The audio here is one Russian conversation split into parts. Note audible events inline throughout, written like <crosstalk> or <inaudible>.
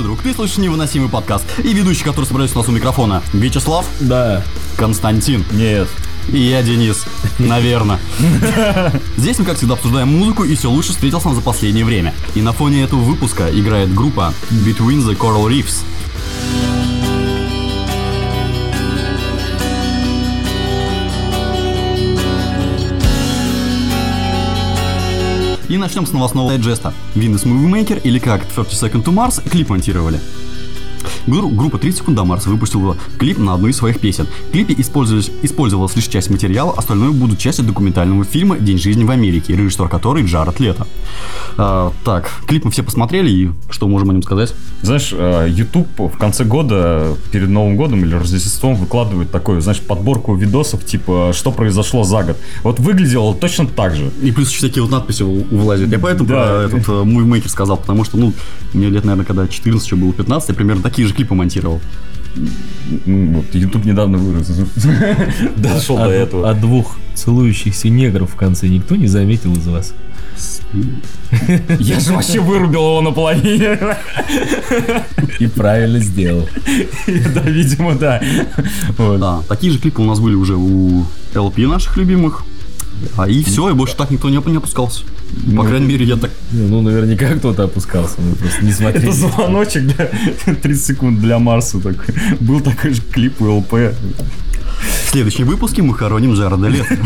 Здравствуй, друг, ты слышишь невыносимый подкаст. И ведущий, который собирается у нас у микрофона, Вячеслав, Да. Константин Нет. и я, Денис. <laughs> Наверное. Здесь мы, как всегда, обсуждаем музыку и все лучше встретился нам за последнее время. И на фоне этого выпуска играет группа Between the Coral Reefs. Начнем с новостного дайджеста. Windows Movie Maker или как 30 Second to Mars клип монтировали. Гру- Группа 30 секунд до Марса выпустила клип на одну из своих песен. В клипе использовалась, использовалась лишь часть материала, остальное будут частью документального фильма «День жизни в Америке», режиссер который Джаред Лето. А, так, клип мы все посмотрели, и что можем о нем сказать? Знаешь, э, YouTube в конце года, перед Новым годом или Рождеством выкладывает такую, знаешь, подборку видосов, типа, что произошло за год. Вот выглядело точно так же. И плюс еще такие вот надписи вылазят. Я поэтому Да. этот э, Maker сказал, потому что, ну, мне лет, наверное, когда 14, еще было 15, я примерно такие же клипы монтировал. Вот, YouTube недавно вырос. <laughs> Дошел до этого. от двух целующихся негров в конце никто не заметил из вас. Я же вообще вырубил его наполовине. И правильно сделал. Да, видимо, да. Вот. Да, такие же клипы у нас были уже у LP наших любимых. А и все, и больше так никто не, не опускался. По крайней мере, я так... Ну, наверняка кто-то опускался, мы просто не смотрели. Это звоночек для <laughs> 30 секунд для Марса. такой. Был такой же клип у ЛП. В следующем выпуске мы хороним Джареда Лето.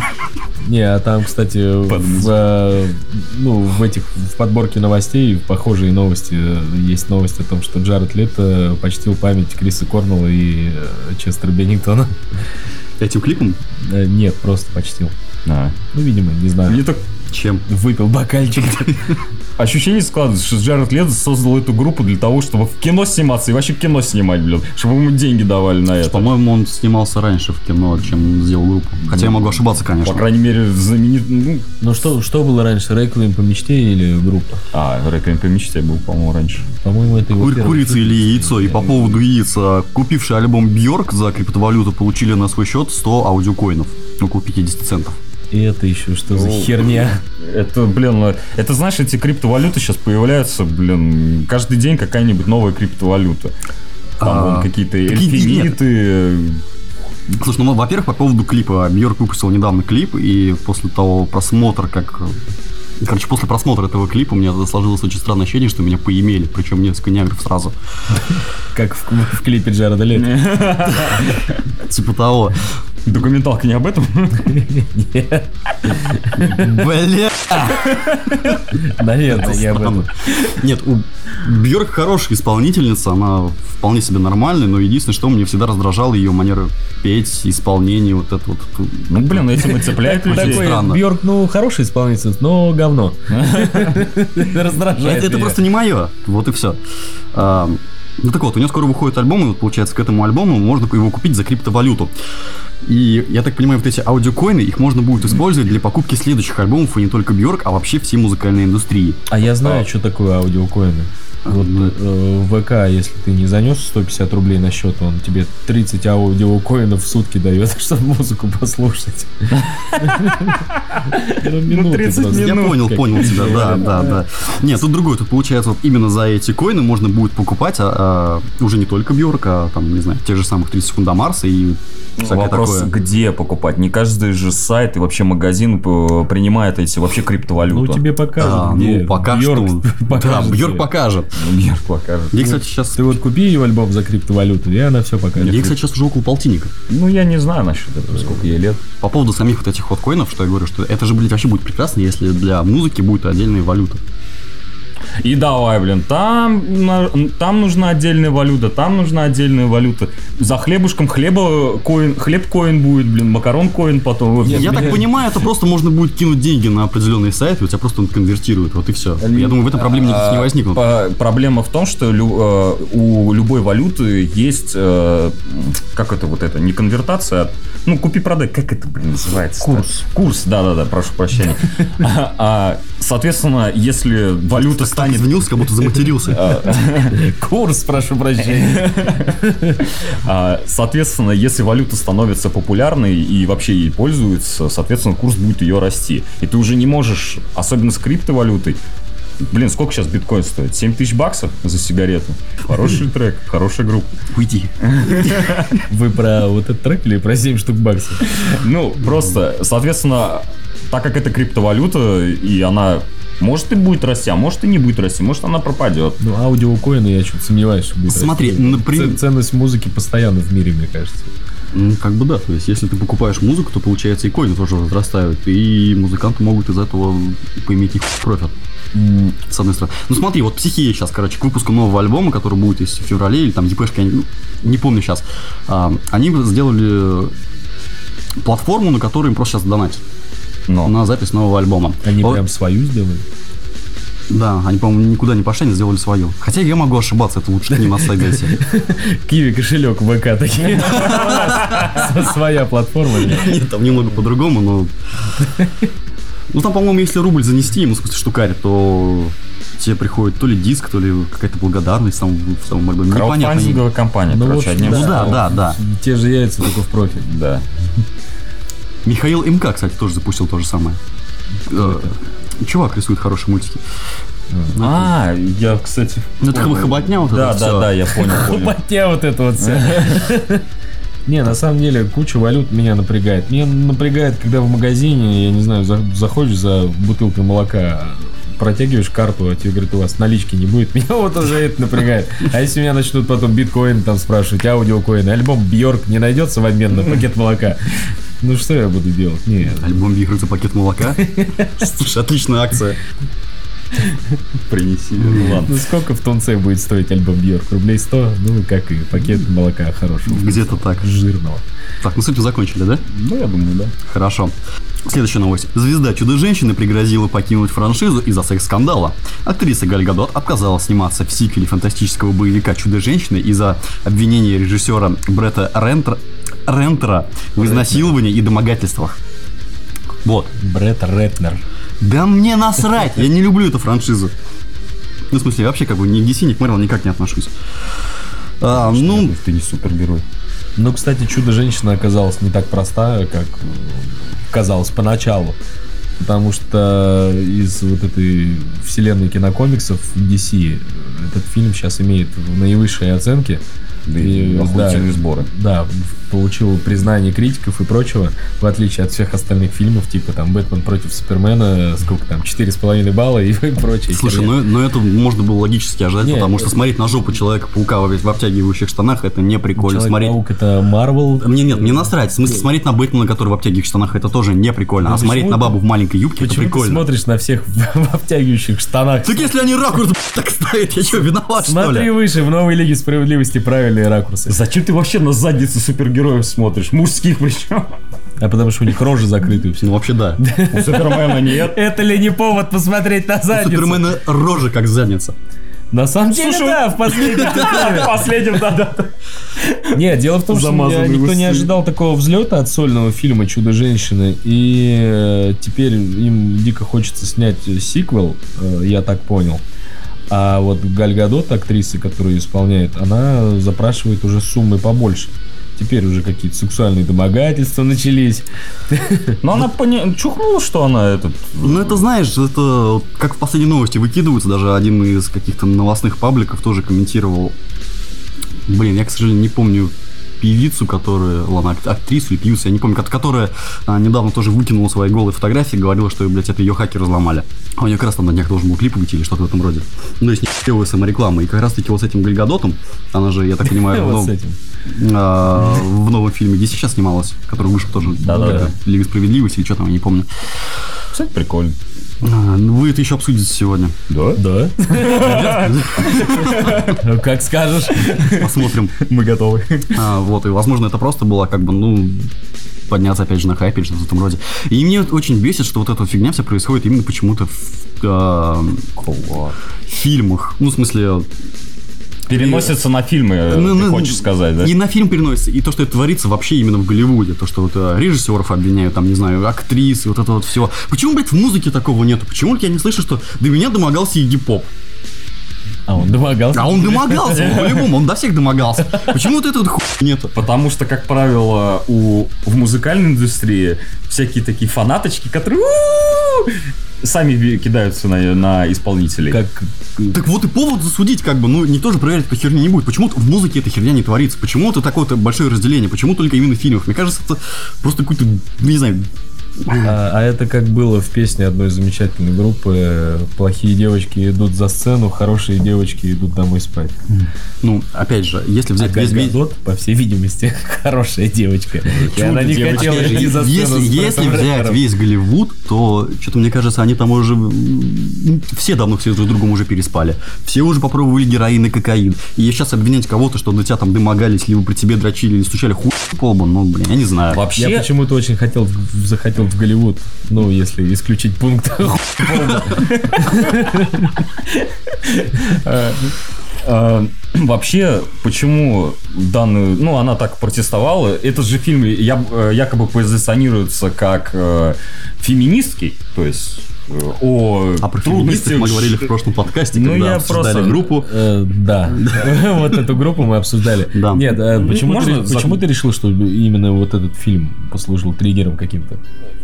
Не, а там, кстати, в, э, ну, в этих в подборке новостей похожие новости. э, Есть новость о том, что Джаред Лето почтил память Криса Корнелла и э, Честера Беннингтона. Этим клипом? Э, Нет, просто почтил. А. Ну, видимо, не знаю. Мне так Чем? Выпил бокальчик. ощущение складывается, что Джаред Лето создал эту группу для того, чтобы в кино сниматься и вообще кино снимать, блин. Чтобы ему деньги давали на это. По-моему, он снимался раньше в кино, чем сделал группу. Хотя я могу ошибаться, По конечно. крайней мере, знаменит... Ну, Ну, что, что было раньше, Реквием по мечте или группа? а, Реквием по мечте был, по-моему, раньше. По-моему, это его Кури- первый Курица или яйцо. И по поводу яица, купивший альбом Бьорк за криптовалюту получили на свой счет 100 аудиокоинов. Около 50 центов. И это еще что за Ну, херня? Это, блин, ну, это, знаешь, эти криптовалюты сейчас появляются, блин, каждый день какая-нибудь новая криптовалюта. Там А, какие-то эльфиниты. Слушай, ну, во-первых, по поводу клипа. Бьорк выпустил недавно клип, и после того просмотра, как... Короче, после просмотра этого клипа у меня сложилось очень странное ощущение, что меня поимели, причем несколько негров сразу. Как в, в клипе Джареда Лето. <laughs> Типа того. Документалка не об этом? Нет, Бля! Наверное, не об этом. Нет, у Бьорк хорошая исполнительница, она вполне себе нормальная, но единственное, что мне всегда раздражало ее манера петь, исполнение, вот это вот. Ну, блин, этим и цепляет людей. Такой- странно. Бьорк, ну, хороший исполнитель, но говно. <laughs> Раздражает Это, просто не мое. Вот и все. Ну так вот, у нее скоро выходит альбом, и вот, получается, к этому альбому можно его купить за криптовалюту. И я так понимаю, вот эти аудиокоины, их можно будет использовать для покупки следующих альбомов, и не только Бьорк, а вообще всей музыкальной индустрии. А я знаю, что такое аудиокоины. Вот Ну, э, в ВК, если ты не занес 150 рублей на счет, он тебе 30 аудиокоинов в сутки дает, <laughs> чтобы музыку послушать. <laughs> Ну, минуты 30 просто. Я минут, понял, как понял они тебя, да, да, да. Нет, тут другое, тут получается вот именно за эти коины можно будет покупать а, а, уже не только Бьорк, а там, не знаю, тех же самых 30 секунд до Марса и всякое Вопрос, такое. где покупать? Не каждый же сайт и вообще магазин п- принимает эти вообще Ну, криптовалюты. тебе покажут, А, где ну, пока Бьорк что. <laughs> Да, покажет Бьорк тебе. покажет. Ну, Бьерк покажет. Я, кстати, сейчас... Ты вот купи ее альбом за криптовалюту, и она все покажет. Я, кстати, сейчас уже около полтинника. Ну, я не знаю насчет этого, сколько ей лет. По поводу самих вот этих вот коинов, что я говорю, что это же, блядь, вообще будет прекрасно, если для музыки будет отдельная валюта. И давай, блин, там, там нужна отдельная валюта, там нужна отдельная валюта. За хлебушком хлеба коин, хлеб коин будет, блин, макарон коин потом. Вот. Я так понимаю, это просто можно будет кинуть деньги на определенный сайт, и у тебя просто он конвертирует, вот и все. Я думаю, в этом проблем никаких не А, возникнут. по- Проблема в том, что э, у любой валюты есть, э, как это вот это, не конвертация, а, ну, купи-продай, как это, блин, называется? Курс. Курс, да-да-да, прошу прощения. <laughs> А, Соответственно, если валюта Станет... извинился, как будто заматерился. Курс, прошу прощения. А, Соответственно, если валюта становится популярной и вообще ей пользуются, соответственно, курс будет ее расти. И ты уже не можешь, особенно с криптовалютой, Блин, сколько сейчас биткоин стоит? 7 тысяч баксов за сигарету. Хороший трек, хорошая группа. Уйди. Вы про вот этот трек или про 7 штук баксов? Ну, просто, соответственно, так как это криптовалюта, и она может и будет расти, а может и не будет расти, может она пропадет. Ну, аудиокоины я что-то сомневаюсь, что будет Смотри, расти. например- Ц- Ценность музыки постоянно в мире, мне кажется. Ну, как бы да, то есть если ты покупаешь музыку, то получается и коины тоже возрастают, и музыканты могут из этого поиметь их профит. С одной стороны. Ну смотри, вот психия сейчас, короче, к выпуску нового альбома, который будет если в феврале, или там депешки, я не, ну, не помню сейчас, а, они сделали платформу, на которой им просто сейчас донатить Но. на запись нового альбома. Они Вот- прям свою сделали? Да, они, по-моему, никуда не пошли, они сделали свою. Хотя я могу ошибаться, это лучше к ним оставить версия. Киви кошелек ВК такие. <laughs> Своя платформа. Нет, там немного по-другому, но... Ну, там, по-моему, если рубль занести ему, в смысле, штукарь, то тебе приходит то ли диск, то ли какая-то благодарность там в самом альбоме. Непонятно. Краудфандинговая компания, Ну, короче, вот, одним Ну да, словом. да, да. Те же яйца, только в профиль. Да. Михаил МК, кстати, тоже запустил то же самое. Э, Чувак рисует хорошие мультики. А, я, кстати... Ну, это хлопотня вот Да, это да, всё. да, я понял. Хлопотня вот это вот все. <laughs> Не, на самом деле, куча валют меня напрягает. Меня напрягает, когда в магазине, я не знаю, за- заходишь за бутылкой молока, протягиваешь карту, а тебе говорят, у вас налички не будет. <laughs> Меня вот уже это напрягает. А если меня начнут потом биткоин там спрашивать, аудиокоин, альбом Бьорк не найдется в обмен на пакет молока? Ну что я буду делать? Нет. Альбом Вихрь за пакет молока. <laughs> Слушай, отличная акция. Принеси. Ну ладно. Ну сколько в Тунце будет стоить альбом Бьорк? Рублей 100? Ну как и пакет молока хорошего. Где-то так. Жирного. Так, ну с этим закончили, да? Ну, я думаю, да. Хорошо. Следующая новость. Звезда Чудо-женщины пригрозила покинуть франшизу из-за секс-скандала. Актриса Галь Гадот отказалась сниматься в сиквеле фантастического боевика Чудо-женщины из-за обвинения режиссера Бретта Рентера, Рентера в изнасиловании и домогательствах. Вот. Бретт Ретнер. Да мне насрать, я не люблю эту франшизу. Ну, в смысле, я вообще как бы ни к DC, ни к Marvel никак не отношусь. А, ну, Ты не супергерой. Ну, кстати, Чудо-женщина оказалась не так проста, как казалось поначалу. Потому что из вот этой вселенной кинокомиксов DC этот фильм сейчас имеет наивысшие оценки. Да и охуительные сборы. Да, получил признание критиков и прочего, в отличие от всех остальных фильмов, типа там «Бэтмен против Супермена», сколько там, 4,5 балла и <laughs> прочее. слушай, ну, ну это можно было логически ожидать, Не, потому что э, смотреть на жопу Человека-паука в в обтягивающих штанах, это не прикольно. Смотреть... Человек-паук это Марвел. Мне нет, мне насрать. В смысле, смотреть на Бэтмена, который в обтягивающих штанах, это тоже не прикольно. Ну а смотреть почему на ты- бабу в маленькой юбке, это Почему ты прикольно. смотришь на всех <laughs> в, обтягивающих штанах? Так если они ракурс <laughs> так ставят, я что, виноват, что Смотри ли? выше, в новой Лиге Справедливости правильные ракурсы. Зачем ты вообще на задницы супергероев смотришь? Мужских причем. А потому что у них рожи закрыты у всех. Ну, вообще, да. У Супермена нет. Это ли не повод посмотреть на У задницу? Супермена рожа как задница. На самом деле, Слушай, да, в последнем <laughs> фильме. Последним, да-да. Нет, дело в том, что никто не ожидал такого взлета от сольного фильма «Чудо-женщины», и э, теперь им дико хочется снять сиквел, э, я так понял. А вот Галь Гадот, актриса, которая исполняет, она запрашивает уже суммы побольше. Теперь уже какие-то сексуальные домогательства начались. Но она поня... чухнула, что она этот... Ну, это, знаешь, это как в последней новости выкидываются, даже один из каких-то новостных пабликов тоже комментировал. Блин, я, к сожалению, не помню певицу, которая, ладно, ак- актрису или певицу, я не помню, ко- которая а, недавно тоже выкинула свои голые фотографии, говорила, что, блядь, это ее хакеры взломали. А у нее как раз там на днях должен был клип выйти или что-то в этом роде. Ну, есть, не самореклама. И как раз-таки вот с этим Гальгадотом, она же, я так понимаю, <laughs> в новом- а, в новом фильме DC сейчас снималась, который вышел тоже. Да-да-да. Лига справедливости или что там, я не помню. Кстати, прикольно. А, ну, вы это еще обсудите сегодня. Да? Да? Ну, Как скажешь. Посмотрим. Мы готовы. А, вот, и, возможно, это просто было как бы, ну, подняться, опять же, на хайпе или что-то в этом роде. И мне очень бесит, что вот эта фигня вся происходит именно почему-то в а, фильмах. Ну, в смысле... Переносится на фильмы, ну, ты ну, хочешь сказать, да? И на фильм переносится, и то, что это творится вообще именно в Голливуде. То, что вот а, режиссеров обвиняют, там, не знаю, актрис, и вот это вот все. Почему, блядь, в музыке такого нету? Почему я не слышу, что до меня домогался Игги Поп? А он домогался. А он домогался, по-любому, он до всех домогался. Почему вот этого хуй нету? Потому что, как правило, у, в музыкальной индустрии всякие такие фанаточки, которые... Сами кидаются на, на исполнителей. Как Так вот и повод засудить, как бы, ну, никто же проверять эту херню не будет. Почему в музыке эта херня не творится? Почему это такое-то большое разделение? Почему только именно в фильмах? Мне кажется, это просто какой-то, ну, не знаю, А, а это как было в песне одной замечательной группы «Плохие девочки идут за сцену, хорошие девочки идут домой спать». ну, опять же, если А взять Галь весь, Гадот, по всей видимости, <laughs> хорошая девочка. И она не девочка. хотела идти за сцену если, если взять Рэпером. весь Голливуд, то что-то мне кажется, они там уже все давно все друг с другом уже переспали. Все уже попробовали героин и кокаин. И сейчас обвинять кого-то, что до тебя там домогались, либо при тебе дрочили, или стучали хуй по лбу, ну, блин, я не знаю. Вообще, Я почему-то очень хотел, в- захотел в Голливуд, ну, если исключить пункт <laughs> Э, Вообще, почему данную, ну, она так протестовала, этот же фильм э, якобы позиционируется как э, феминистский, то есть э, о А про трудностях... мы говорили в прошлом подкасте, Ну, когда я обсуждали просто- группу. Э, Да, <laughs> вот эту группу мы обсуждали. Да. Нет, а почему ты решил, что именно вот этот фильм послужил триггером каким-то?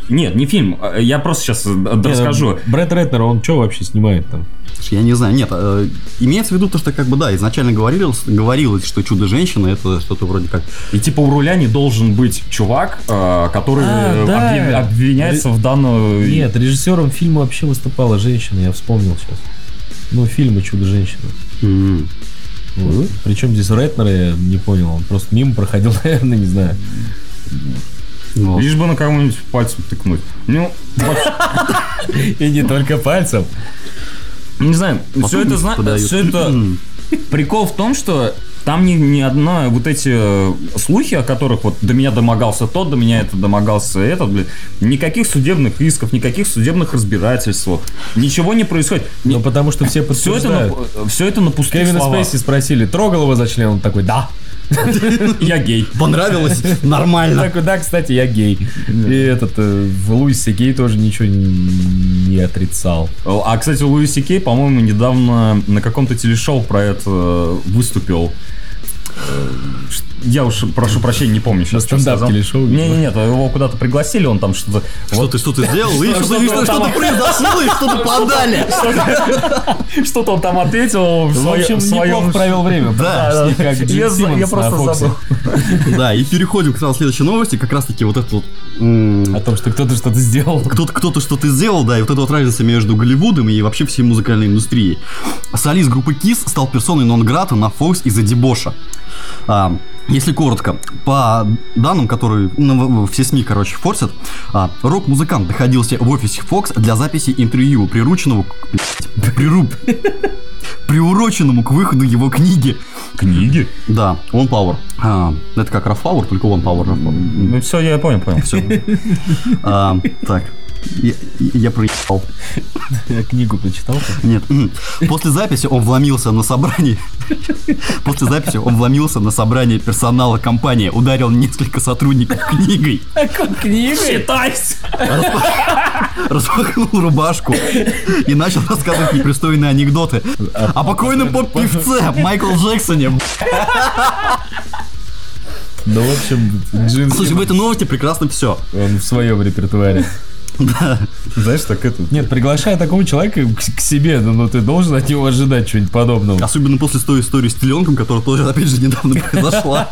Нет, не фильм, э, я просто сейчас Не, расскажу. Брэд Рэттнер, он что вообще снимает там? Слушай, Я не знаю, нет, э, имеется в виду то, что как бы да, изначально говорилось, говорилось, что чудо-женщина это что-то вроде как И типа у руля не должен быть чувак, э, который А, э, да. обвин- обвиняется в данную... Нет, режиссером фильма вообще выступала женщина, я вспомнил сейчас. Ну, фильмы «Чудо-женщина». м, Вот. Причем здесь Рэттнер, я не понял, он просто мимо проходил, <laughs> наверное, не знаю. Вот. Лишь бы на кого-нибудь пальцем тыкнуть. Ну, <laughs> И не только пальцем. не знаю, все это, зна- все это. <clears throat> Прикол в том, что там ни, ни одна вот эти э, слухи, о которых вот до меня домогался тот, до меня это домогался этот, блин, никаких судебных исков, никаких судебных разбирательств, ничего не происходит. Ну, потому что все все это, на, подтверждают. все это на пустых Кевина словах. Спейси спросили, трогал его за член? Он такой, да. <laughs> Я гей. Понравилось? Нормально. Такой, да, кстати, я гей. И этот, э, в Луисе Гей тоже ничего не отрицал. А, кстати, Луис Си Кей, по-моему, недавно на каком-то телешоу про это э, выступил. Э, Я уж прошу прощения, не помню сейчас. На стендап-телешоу, Не, видимо. не, нет, его куда-то пригласили, он там что-то. Что ты, что ты сделал? И Что- что- и что что- там- что-то произошло, и что-то <laughs> подали. Что-то он там ответил в, общем, неплохо провел время. Да. Я, просто забыл. <laughs> Да, и переходим к следующей новости. Как раз таки вот это вот... О том, что кто-то что-то сделал. Кто-то кто-то что-то сделал, да, и вот эта вот разница между Голливудом и вообще всей музыкальной индустрией. Солист группы Kiss стал персоной нон-грата на Fox из-за дебоша. А, если коротко, по данным, которые ну, все СМИ, короче, форсят, а, рок-музыкант находился в офисе Fox для записи интервью, прирученного... к- блядь, приру- <laughs> приуроченному к выходу его книги. Книги? Да, он Power. А, это как Раф Power, только он Power. Ну все, я понял, понял. Все. <laughs> Так. Я, я проебал. <laughs> Я книгу прочитал. Нет. После записи он вломился на собрание. <laughs> После записи он вломился на собрание персонала компании, ударил несколько сотрудников книгой, <laughs> Книга? Считайся! распахнул рубашку и начал рассказывать непристойные анекдоты о покойном поп-певце Майкл Джексоне. Ну, в общем, Джин Слушай, в этой новости прекрасно все. он в своем репертуаре. Знаешь, так это... Нет, приглашая такого человека к, к себе, ну, ну, ты должен от него ожидать чего-нибудь подобного. Особенно после той истории с теленком, которая тоже, опять же, недавно <laughs> произошла.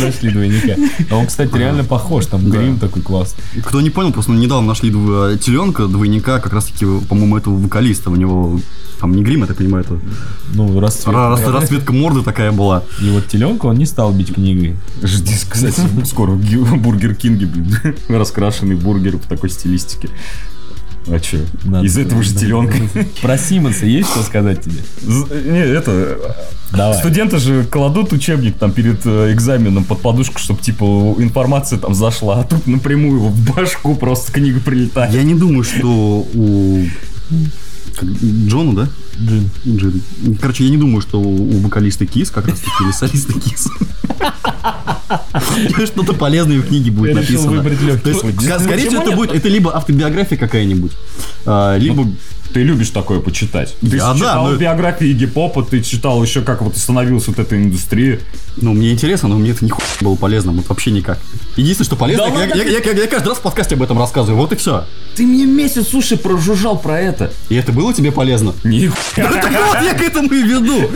Нашли двойника. А он, кстати, реально похож, там Да. грим такой классный. Кто не понял, просто недавно нашли дв- теленка, двойника, как раз таки, по-моему, этого вокалиста. У него там не грим, я так понимаю, это Ну, расцвет. ра- рас- расцветка морды такая была. И вот теленка он не стал бить книгой. Жди, кстати, скоро в Бургер Кинге, блин, <laughs> раскрашенный бургер такой стилистике. А че? Надо- Из этого же теленка. Про Симмонса есть что сказать тебе? Не, это... Давай. Студенты же кладут учебник там перед э, экзаменом под подушку, чтобы типа информация там зашла, а тут напрямую в башку просто книга прилетает. Я не думаю, что у как, Джону, да? Джин. Джин. Короче, я не думаю, что у вокалиста Кис, как раз таки, или солиста Кис, Что-то полезное в книге будет написано. Скорее всего, это будет, это либо автобиография какая-нибудь, а, либо... Ты любишь такое почитать. Ты Я, да, читал но- биографии Игги Попа, ты читал еще, как вот становилась вот эта индустрия. Ну, мне интересно, но мне это не было полезно, вот вообще никак. Единственное, что полезно, Да я, я- я- я- я каждый раз в подкасте об этом рассказываю, вот и все. Ты мне месяц, слушай, прожужжал про это. И это было тебе полезно? Нихуя. Так вот, я к этому и веду.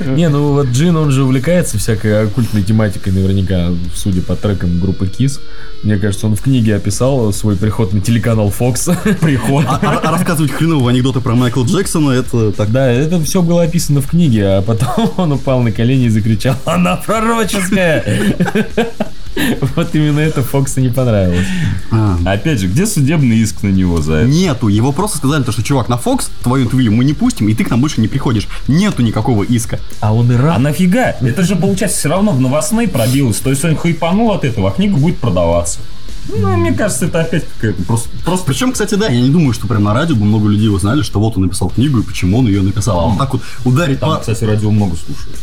Не, ну вот Джин, он же увлекается всякой оккультной тематикой наверняка, судя по трекам группы Kiss. Мне кажется, он в книге описал свой приход на телеканал Fox. <laughs> Приход. А, а- а рассказывать хреновые анекдоты про Майкла Джексона, это так... Да, это все было описано в книге, а потом <laughs> он упал на колени и закричал «Она пророческая!» <laughs> <laughs> Вот именно это Фоксу не понравилось. А. Опять же, где судебный иск на него за это? Нету, его просто сказали, то, что, чувак, на Fox твою интервью мы не пустим, и ты к нам больше не приходишь. Нету никакого иска. А он и А рад. нафига? Это же, получается, все равно в новостные пробилось. То есть он хайпанул от этого, а книга будет продаваться. Ну, мне кажется, это опять какая-то просто... просто... Причем, кстати, да, я не думаю, что прям на радио бы много людей узнали, что вот он написал книгу и почему он ее написал. А вот так вот ударить Там, по... кстати, радио много слушают.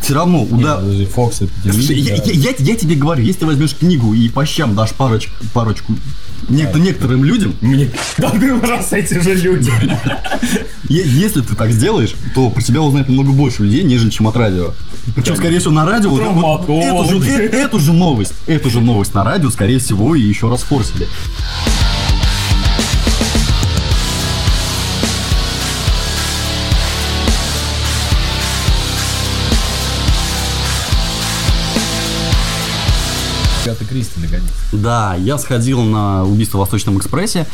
Все равно уда... Фокс это я, я- я- я тебе говорю, если ты возьмешь книгу и по щам дашь парочку, парочку нек- некоторым людям, Мне каждый раз эти же люди. если ты так сделаешь, то про тебя узнает намного больше людей, нежели чем от радио. Причем, скорее всего, на радио вот- эту, же, э- эту же новость, эту же новость на радио, скорее всего, и еще раз форсили. Агата Кристи, наконец. Да, я сходил на убийство в Восточном экспрессе.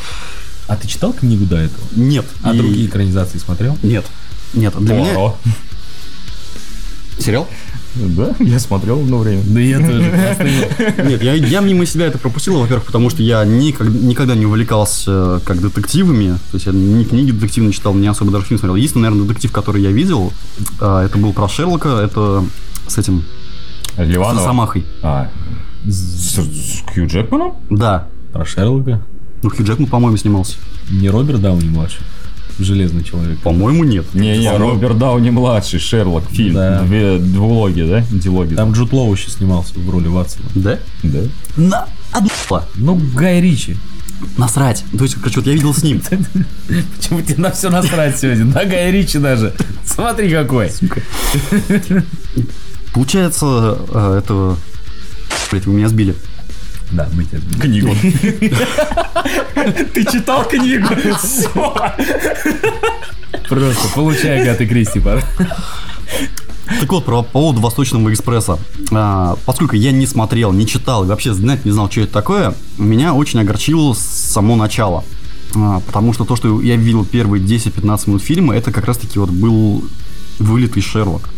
А ты читал книгу до этого? Нет. А И- другие экранизации смотрел? Нет. Нет, для меня... Пуаро. Сериал? Да, я смотрел одно время. Да я тоже. Нет, я, я мимо себя это пропустил, во-первых, потому что я никак- никогда не увлекался э, как детективами. То есть я ни книги детективные читал, ни особо даже фильм смотрел. Единственный, наверное, детектив, который я видел, э, это был про Шерлока, это с этим, с Ливанова. Росомахой. А, с, с Хью Джекманом? Да. Про Шерлока. Ну, Хью Джекман, по-моему, снимался. Не Роберт Дауни младший. Железный человек. По-моему, нет. Не-не, По-моему- Роберт Дауни младший, Шерлок, фильм. Да. Две, двулоги, да? Дилоги. Там Джуд Лоу еще снимался в роли Ватсона. Да? Да. На одно. Ну, Гай Ричи. Насрать. То есть, короче, вот я видел с ним. <laughs> Почему тебе на все насрать сегодня? На Гай Ричи даже. Смотри какой. Получается, э, этого... Блять, вы меня сбили. Да, мы тебя сбили. Книгу. Ты читал книгу? Просто получай Агаты Кристи, пора. Так вот, про по поводу Восточного экспресса. А, поскольку я не смотрел, не читал и вообще знать не знал, что это такое, меня очень огорчило само начало. А, потому что то, что я видел первые 10-15 минут фильма, это как раз-таки вот был вылитый Шерлок.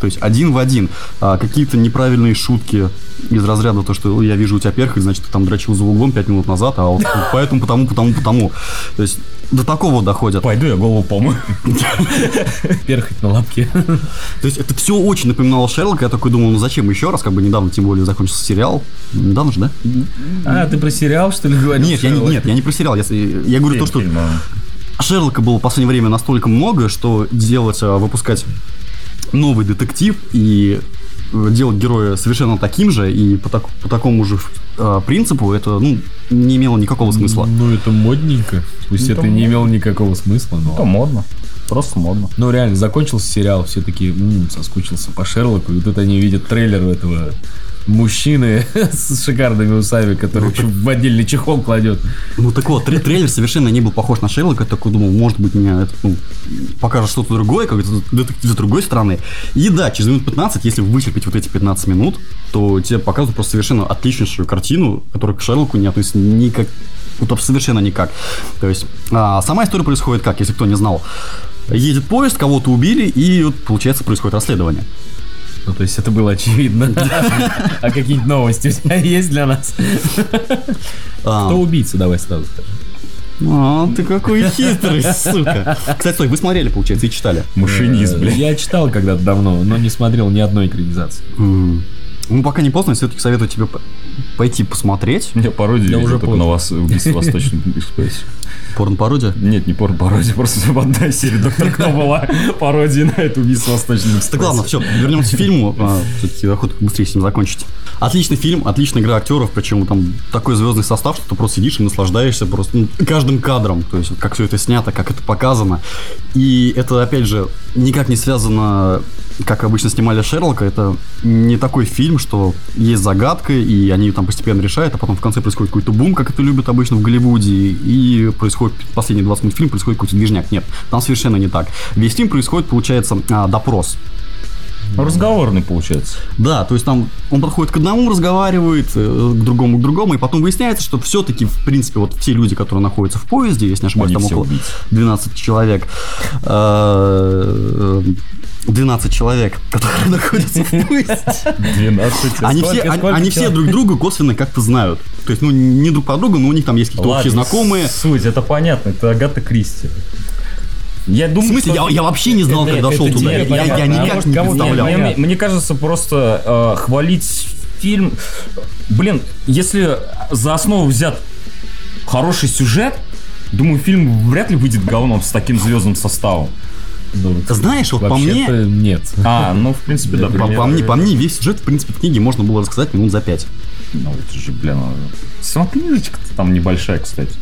То есть один в один. А, какие-то неправильные шутки из разряда то, что я вижу у тебя перхоть, значит, ты там дрочил за углом 5 минут назад, а вот <laughs> поэтому, потому, потому, потому. То есть до такого доходят. Пойду я голову помою. <laughs> Перхоть на лапке. То есть это все очень напоминало Шерлока. Я такой думал, ну зачем еще раз, как бы недавно, тем более, закончился сериал. Недавно же, да? А, ты про сериал, что ли, говорил? Нет, я, не- нет, я не про сериал. Я, с- я говорю то, что. Шерлока было в последнее время настолько много, что делать, а, выпускать новый детектив и э, делать героя совершенно таким же и по, так- по такому же э, принципу, это ну, не имело никакого смысла. Ну, это модненько. Пусть Ну, это это не имело никакого смысла, Это но... модно. Просто модно. Ну, реально, закончился сериал, все такие, «М, соскучился по Шерлоку, и тут они видят трейлер этого мужчины <laughs> с шикарными усами, который чё- в отдельный чехол кладет. Ну так вот, тре- трейлер совершенно не был похож на Шерлока. Такой думал, может быть, меня это, ну, покажет что-то другое, как детектив с другой стороны. И да, через минут 15, если вычерпать вот эти 15 минут, то тебе показывают просто совершенно отличнейшую картину, которая к Шерлоку не относится никак, вот совершенно никак. То есть, а, сама история происходит как, если кто не знал. Едет поезд, кого-то убили, и вот, получается, происходит расследование. Ну, то есть это было очевидно. <laughs> А какие-нибудь новости у тебя есть для нас? А, Кто убийца, давай сразу скажи. а, ты какой хитрый, сука. Кстати, стой, вы смотрели, получается, и читали. Машинист, Э, блядь. Я читал когда-то давно, но не смотрел ни одной экранизации. Ну, пока не поздно, все-таки советую тебе по- пойти посмотреть. Я пародию Да уже только на вас убийство в Восточном <laughs> экспрессе. Порно-пародия? Нет, не порно-пародия, просто в одной серии Доктор Кто была пародия на это убийство Восточном экспрессе. Так ладно, все, вернемся к фильму. Все-таки охота быстрее с ним закончить. Отличный фильм, отличная игра актеров, причем там такой звездный состав, что ты просто сидишь и наслаждаешься просто ну, каждым кадром, то есть как все это снято, как это показано. И это, опять же, никак не связано, как обычно снимали Шерлока, это не такой фильм, что есть загадка, и они ее там постепенно решают, а потом в конце происходит какой-то бум, как это любят обычно в Голливуде, и происходит последние 20 минут фильма происходит какой-то движняк. Нет, там совершенно не так. Весь фильм происходит, получается, а, допрос. Разговорный получается. Да, то есть там он подходит к одному, разговаривает, э, к другому, к другому, и потом выясняется, что все-таки, в принципе, вот все люди, которые находятся в поезде, если не ошибаюсь, Они там около убийцы. 12 человек, э, 12 человек, которые <laughs> находятся в поезде, 12. они сколько- все, они- сколько они все человек? друг друга косвенно как-то знают. То есть, ну, не друг по другу, но у них там есть какие-то общие знакомые. Суть, это понятно, это Агата Кристи. Я В думаю, смысле, что- я, я вообще не знал, Это- когда это шел туда. Я, я а никак может, не представлял. Мне, мне- мне кажется, просто э, хвалить фильм... Блин, если за основу взят хороший сюжет, думаю, фильм вряд ли выйдет говном с таким звездным составом. Ну, Знаешь, вот по мне, нет. А, ну, в принципе, да. по, мне, по мне весь сюжет, в принципе, книги можно было рассказать минут за пять. Ну, это же, блин, ну, сама книжечка там небольшая, кстати.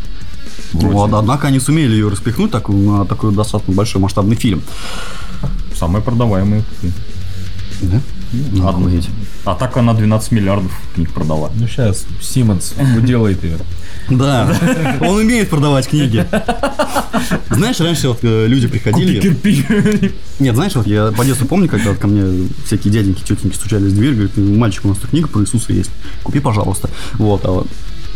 Вроде. Вот, однако они сумели ее распихнуть так, на такой достаточно большой масштабный фильм. Самый продаваемый. Да? Надо Одну. увидеть. А так она 12 миллиардов книг продала. Ну сейчас Симмонс уделает ее. <laughs> Да, он умеет продавать книги. Знаешь, раньше вот э, люди приходили... Нет, знаешь, вот я по детству помню, когда ко мне всякие дяденьки, тетеньки стучались в дверь, говорят, мальчик, у нас тут книга про Иисуса есть, купи, пожалуйста. Вот, а вот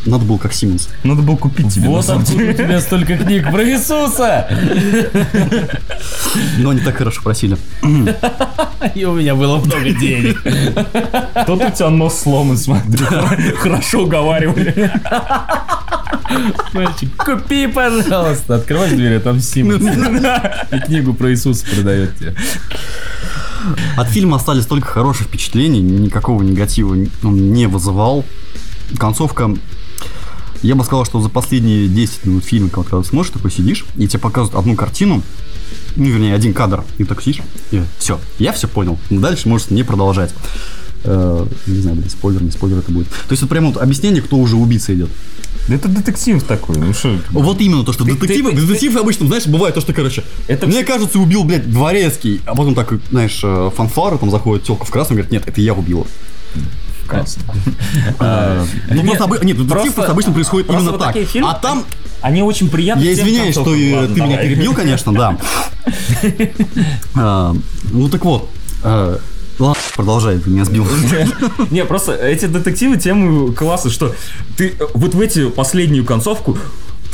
надо было как Симмонс. Надо было купить тебе. Вот откуда у тебя столько книг про Иисуса! Но они так хорошо просили. И у меня было много денег. Тут у тебя нос сломан, смотри. Хорошо уговаривали. Мальчик, купи, пожалуйста. Открываешь дверь, а там Симмонс. И книгу про Иисуса продает тебе. От фильма остались только хорошие впечатления, никакого негатива он не вызывал. Концовка, я бы сказал, что за последние 10 минут фильма, вот когда ты смотришь, такой сидишь, и тебе показывают одну картину, ну, вернее, один кадр, и так сидишь, и все, я все понял, дальше можешь не продолжать. Э, не знаю, блин, спойлер, не спойлер это будет. То есть это прямо вот объяснение, кто уже убийца идет. Да Это детектив такой, ну что... Вот именно то, что Ты- детективы, ты- ты- детективы обычно, знаешь, бывает то, что, короче, Это мне кажется, убил, блядь, дворецкий, а потом так, знаешь, э, фанфары, там заходит телка в красном, говорит, нет, это я убил. Красный. <laughs> Э, Ну, нет, просто, детектив обычно происходит именно так. А там, Они очень приятны. я извиняюсь, что ты меня перебил, конечно, да. <laughs> Э, Ну, так вот, э, ладно, продолжай, ты меня сбил. <laughs> Не, просто эти детективы тем классы, что ты вот в эти последнюю концовку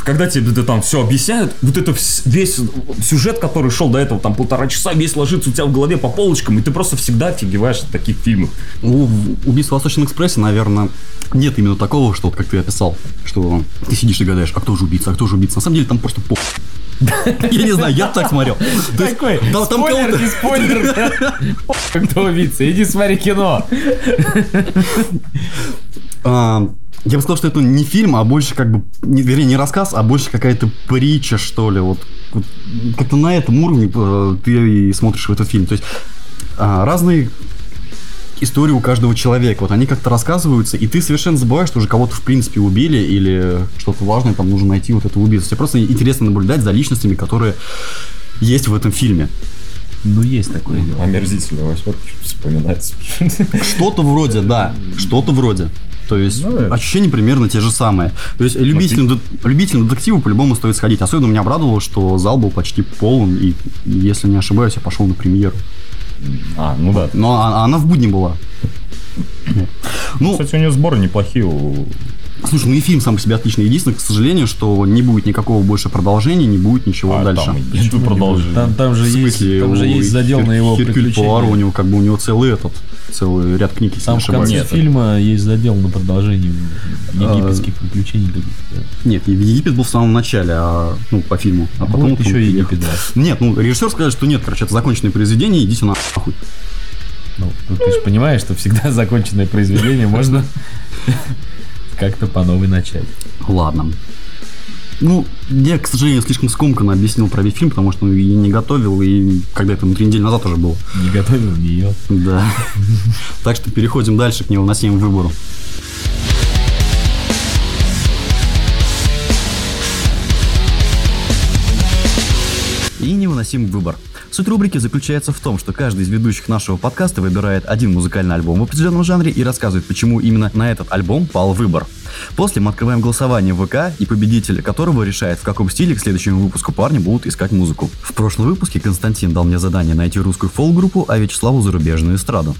когда тебе это там все объясняют, вот это вс- весь сюжет, который шел до этого, там полтора часа, весь ложится у тебя в голове по полочкам, и ты просто всегда офигеваешь от таких фильмов. У убийства в Восточном экспрессе, наверное, нет именно такого, что вот как ты описал, что ты сидишь и гадаешь, а кто же убийца, а кто же убийца. На самом деле там просто по. Я не знаю, я так смотрел. Такой, там- там спойлер, не спойлер. Кто убийца? Иди смотри кино. Я бы сказал, что это не фильм, а больше как бы, не, вернее, не рассказ, а больше какая-то притча, что ли. Вот, вот как-то на этом уровне э, ты и смотришь в этот фильм. То есть а, разные истории у каждого человека. Вот они как-то рассказываются, и ты совершенно забываешь, что уже кого-то в принципе убили или что-то важное там нужно найти вот этого убийцу. Тебе просто интересно наблюдать за личностями, которые есть в этом фильме. Ну, есть такое. Омерзительная восьмерка вспоминается. Что-то вроде, да, что-то вроде. То есть Ну, ощущения примерно те же самые. То есть любителям, дет- любителям детектива по-любому стоит сходить. Особенно меня обрадовало, что зал был почти полон, и если не ошибаюсь, я пошел на премьеру. А, ну да. Но а- она в будни была. Ну, Кстати, у нее сборы неплохие. у- слушай, ну и фильм сам по себе отличный. Единственное, к сожалению, что не будет никакого больше продолжения, не будет ничего А, дальше. там что продолжение. Там, там же есть, там же есть задел Хер- на его Херкюль Пуаро, у приключения. него как бы у него целый этот, целый ряд книг, если Там не в конце ошибаюсь. фильма есть задел на продолжение египетских приключений. таких, да. Нет, Египет был в самом начале, а, ну, по фильму. А потом Будет вот еще Египет, да. Нет, ну, режиссер сказал, что нет, короче, это законченное произведение, идите нахуй. Ну, ну, ты же понимаешь, что всегда <laughs> законченное произведение можно <laughs> как-то по новой начать. Ладно. Ну, я, к сожалению, слишком скомканно объяснил про весь фильм, потому что ну, я не готовил, и когда это три недели назад уже было. Не готовил, не ел. Да. <laughs> Так что переходим дальше к невыносимому выбору. И невыносимый выбор. Суть рубрики заключается в том, что каждый из ведущих нашего подкаста выбирает один музыкальный альбом в определенном жанре и рассказывает, почему именно на этот альбом пал выбор. После мы открываем голосование в ВК, и победитель которого решает, в каком стиле к следующему выпуску парни будут искать музыку. В прошлом выпуске Константин дал мне задание найти русскую фолк-группу, а Вячеславу зарубежную эстраду.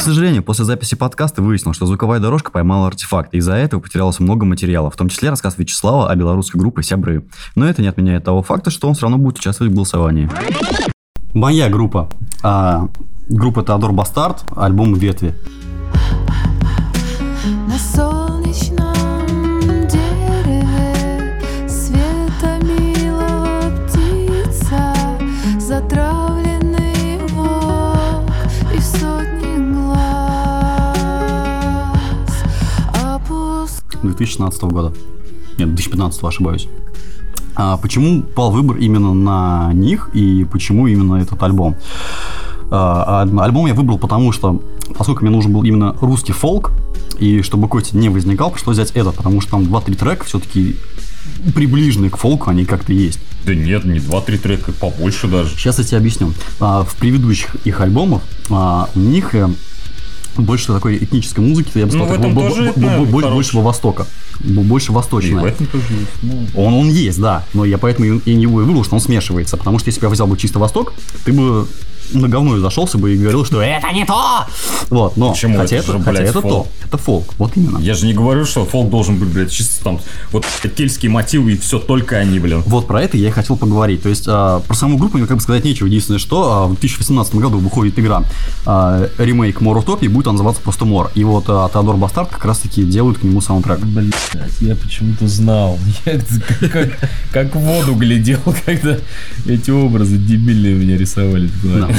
К сожалению, после записи подкаста выяснилось, что звуковая дорожка поймала артефакт, и из-за этого потерялось много материала, в том числе рассказ Вячеслава о белорусской группе «Сябры». Но это не отменяет того факта, что он все равно будет участвовать в голосовании. Моя группа. А, группа Теодор Бастард, альбом «Ветви». 2016 года. Нет, 2015 ошибаюсь. А почему пал выбор именно на них и почему именно этот альбом? А, а, альбом я выбрал потому, что поскольку мне нужен был именно русский фолк, и чтобы Коти не возникал, пришлось взять этот, потому что там 2-3 трека все-таки приближенные к фолку, они как-то есть. Да нет, не 2-3 трека, побольше даже. Сейчас я тебе объясню. А, в предыдущих их альбомах а, у них э, больше такой этнической музыки, я бы Ну, сказал, этом бо- тоже, да, больше во востока. Бо- Больше восточная. Ну, Он, он есть, да, но я поэтому и и и выбрал, что он смешивается, потому что если бы я взял бы чисто Восток, ты бы на говно зашелся бы и говорил, что это не то! Вот, но Почему? хотя Это это, же, хотя блядь, это фолк. то, это фолк, вот именно. Я же не говорю, что фолк должен быть, блядь, чисто там, вот кельтские мотивы и все, только они, блин. Вот про это я и хотел поговорить. То есть а, про саму группу мне как бы сказать нечего. Единственное, что а, в 2018 году выходит игра а, ремейк More Utopia, будет она называться просто More. И вот а, Теодор Бастард как раз таки делают к нему саундтрек. Блять, я почему-то знал. <laughs> Я как, как, как в воду глядел, <laughs> когда эти образы дебильные меня рисовали.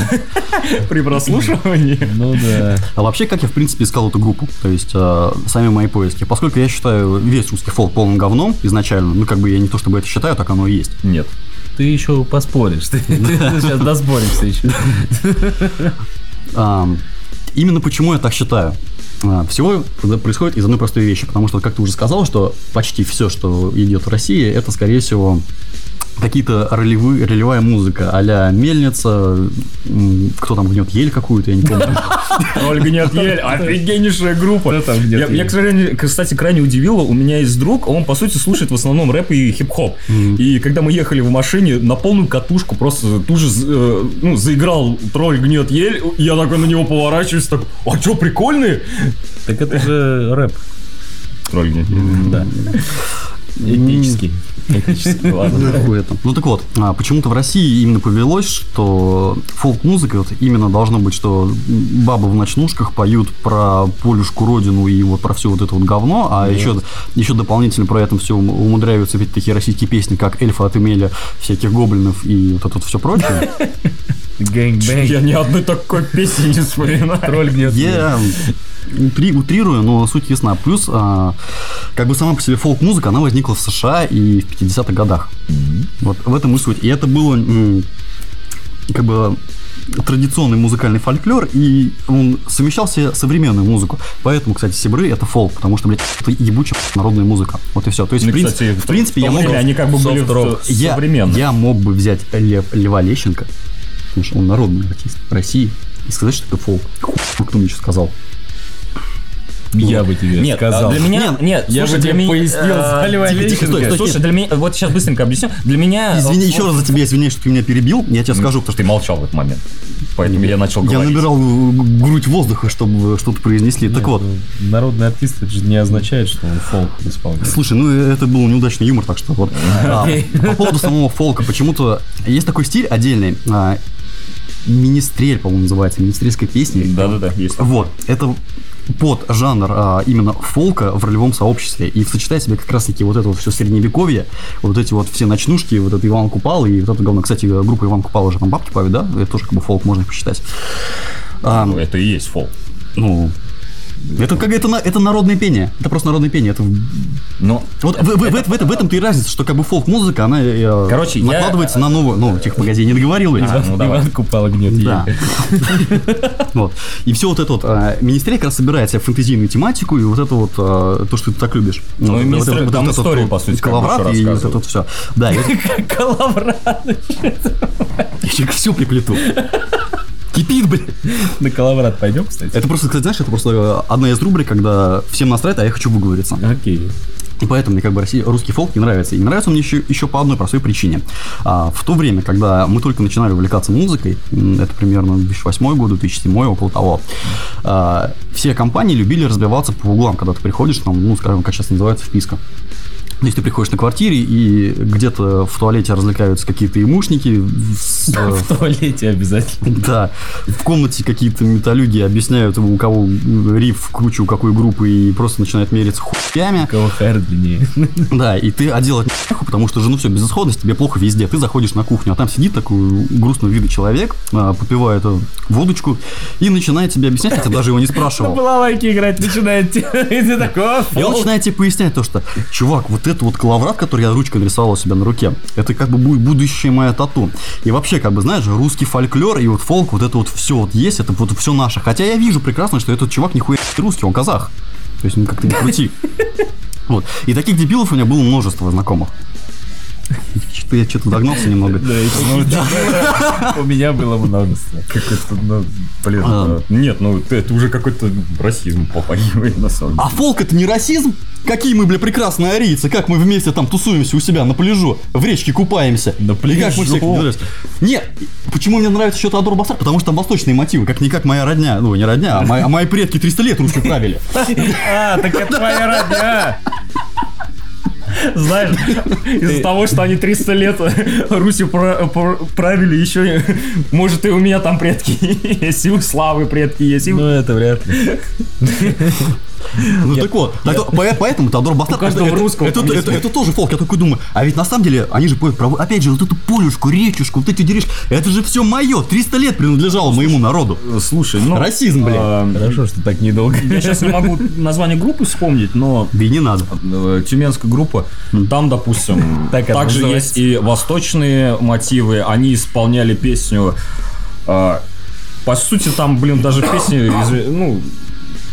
<laughs> При прослушивании. Ну да. А вообще, как я, в принципе, искал эту группу, то есть э, сами мои поиски. Поскольку я считаю весь русский фолк полным говном изначально, ну, как бы я не то чтобы это считаю, так оно и есть. Нет. Ты еще поспоришь. Ты, сейчас доспоримся еще. Именно почему я так считаю? А, Всего происходит из одной простой вещи, потому что, как ты уже сказал, что почти все, что идет в России, это, скорее всего, какие-то ролевые, ролевая музыка, а-ля мельница, кто там гнет ель какую-то, я не помню. <laughs> Ольга нет, ель, <laughs> офигеннейшая группа. Я, к сожалению, кстати, крайне удивило, у меня есть друг, он, по сути, слушает в основном рэп и хип-хоп. И когда мы ехали в машине, на полную катушку просто тут же э, ну, заиграл тролль гнет ель, я такой на него поворачиваюсь, так, а что, прикольные? Так это же рэп. Тролль гнет ель. Да. Этнический. Ладно. <laughs> Какой это? Ну так вот, а, почему-то в России именно повелось, что фолк-музыка вот именно должно быть, что бабы в ночнушках поют про полюшку родину и вот про все вот это вот говно, а еще, еще дополнительно про это все умудряются ведь такие российские песни, как «Эльфа от Эмеля», всяких гоблинов и вот это вот все прочее. Я ни одной такой песни не вспоминаю. Тролль гнет. Утри- утрирую, но суть ясна. Плюс, а, как бы сама по себе фолк-музыка, она возникла в США и в 50-х годах. Вот в этом и суть. И это было м, как бы традиционный музыкальный фольклор, и он совмещал себе современную музыку. Поэтому, кстати, Сибры это фолк, потому что, блядь, это ебучая народная музыка. Вот и все. То есть, Ну, в, принципе, кстати, в принципе, в я мог... они как бы были в- Я, современные. я мог бы взять Лев, Льва Лещенко, потому что он народный артист России, и сказать, что это фолк. Хуй, кто мне еще сказал? Я бы тебе Нет, сказал. а для меня... Нет, Нет, я слушай, бы для тебе меня... пояснил э, Льва тихо, тихо, стой. Слушай, для меня... Вот сейчас быстренько объясню. Для меня... Извини, э, еще раз за тебя извиняюсь, что ты меня перебил. Я тебе скажу, потому что Ты молчал в этот момент. Поэтому я начал я говорить. набирал г- грудь воздуха, чтобы что-то произнесли. так вот, ну, Народный артист, это же не означает, что он фолк исполняет. слушай, ну это был неудачный юмор, так что вот. <laughs> А, по поводу самого фолка, почему-то есть такой стиль отдельный. а, Министрель, по-моему, называется, министрельская песня. Да-да-да, есть. Вот, это под жанр а, именно фолка в ролевом сообществе и сочетает в себе как раз таки вот это вот все средневековье, вот эти вот все ночнушки, вот это Иван Купал и вот это говно. Кстати, группа Иван Купал уже там бабки поют, да? Это тоже как бы фолк можно посчитать. А, Ну, это и есть фолк. ну, это как это, на- это народное пение. Это просто народное пение. Это Но Вот в, в- в- в этом, в этом-то и разница, что как бы фолк-музыка, она э, Короче, я- накладывается на новую, ну, тех погоди, я не договорил ведь. А, ну давай. Иван Купала гнет Да. <laughs> Вот. И все вот это вот, а, министерия как раз собирает себе фэнтезийную тематику, и вот это вот, а, то, что ты так любишь. Ну, Вот и это- министерия вот это там вот историю, вот по сути, еще и вот это вот все. Да, <laughs> Коловрат. я все приплету. Кипит, блин. На Коловрат пойдем, кстати? Это просто, кстати, знаешь, это просто э, одна из рубрик, когда всем насрать, а я хочу выговориться. Окей. И поэтому мне как бы Россия, русский фолк не нравится. И не нравится он мне еще, еще по одной простой причине. А, в то время, когда мы только начинали увлекаться музыкой, это примерно 2008 год, 2007, около того, а, все компании любили разбиваться по углам, когда ты приходишь, там, ну, скажем, как сейчас называется, вписка. То есть ты приходишь на квартире, и где-то в туалете развлекаются какие-то имушники, с, э, В туалете обязательно. да, в комнате какие-то металюги объясняют, у кого риф круче, у какой группы, и просто начинают мериться хуями. У кого хайр длиннее. Да, и ты одел от неху, потому что же, ну все, безысходность, тебе плохо везде. Ты заходишь на кухню, а там сидит такой грустного вида человек, а, попивает э, водочку и начинает тебе объяснять, хотя даже его не спрашивал. балалайки играть начинает. <laughs> И ты такой, И он начинает тебе пояснять то, что, чувак, вот это вот коловрат, который я ручкой нарисовал у себя на руке, это как бы будет будущее моя тату. И вообще, как бы, знаешь, русский фольклор и вот фолк, вот это вот все вот есть, это вот все наше. Хотя я вижу прекрасно, что этот чувак нихуя не русский, он казах. То есть, ну как-то не крути. <laughs> Вот. И таких дебилов у меня было множество знакомых. Что-то я что-то догнался немного. Да, это <laughs> у меня было множество. Какой-то, ну, блин, А. э, нет, ну это это уже какой-то расизм попахивает <laughs> на самом деле. А фолк это не расизм? Какие мы, бля, прекрасные арийцы, как мы вместе там тусуемся у себя на пляжу, в речке купаемся. На И как мы пляжу? всех. Нет, почему мне нравится еще Теодор Басар? Потому что там восточные мотивы, как никак моя родня, ну не родня, а мои, а мои предки 300 лет русский правили. <laughs> А, так это твоя родня. Знаешь, из-за того, что они 300 лет Русью пра- пр- правили, еще, может, и у меня там предки <laughs> есть, и у Славы предки есть, Ну, это вряд ли. <laughs> Ну так вот, <laughs> по- поэтому Теодор Басар, каждого это, русского это, тоже фолк, я такой думаю, а ведь на самом деле они же поют про, опять же, вот эту полюшку, речушку, вот эти деревья, это же все мое, 300 лет принадлежало моему народу. Слушай, ну... Расизм, блин. а, Хорошо, что так недолго. Я сейчас не могу название группы вспомнить, но Да и не надо. э, тюменская группа, там, допустим, <laughs> также есть и восточные мотивы, они исполняли песню, э, по сути, там, блин, даже песни, ну,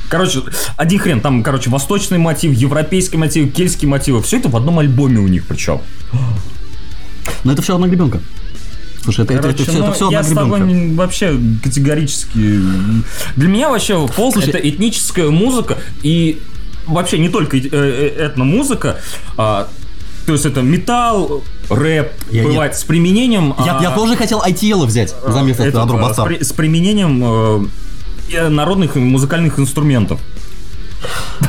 короче, один хрен, там, короче, восточный мотив, европейский мотив, кельтский мотив, все это в одном альбоме у них причем. Но это все одна гребенка. Слушай, это, это, это, все, ну, это все я с тобой не- вообще категорически... Для меня вообще фолк Слушай, это этническая музыка и вообще не только э, э, этномузыка, а, то есть это металл, рэп, Я- бывает с применением... Я, а, я тоже хотел ITL взять за место этот, Теодора а, с, при- с применением э, э, народных и музыкальных инструментов.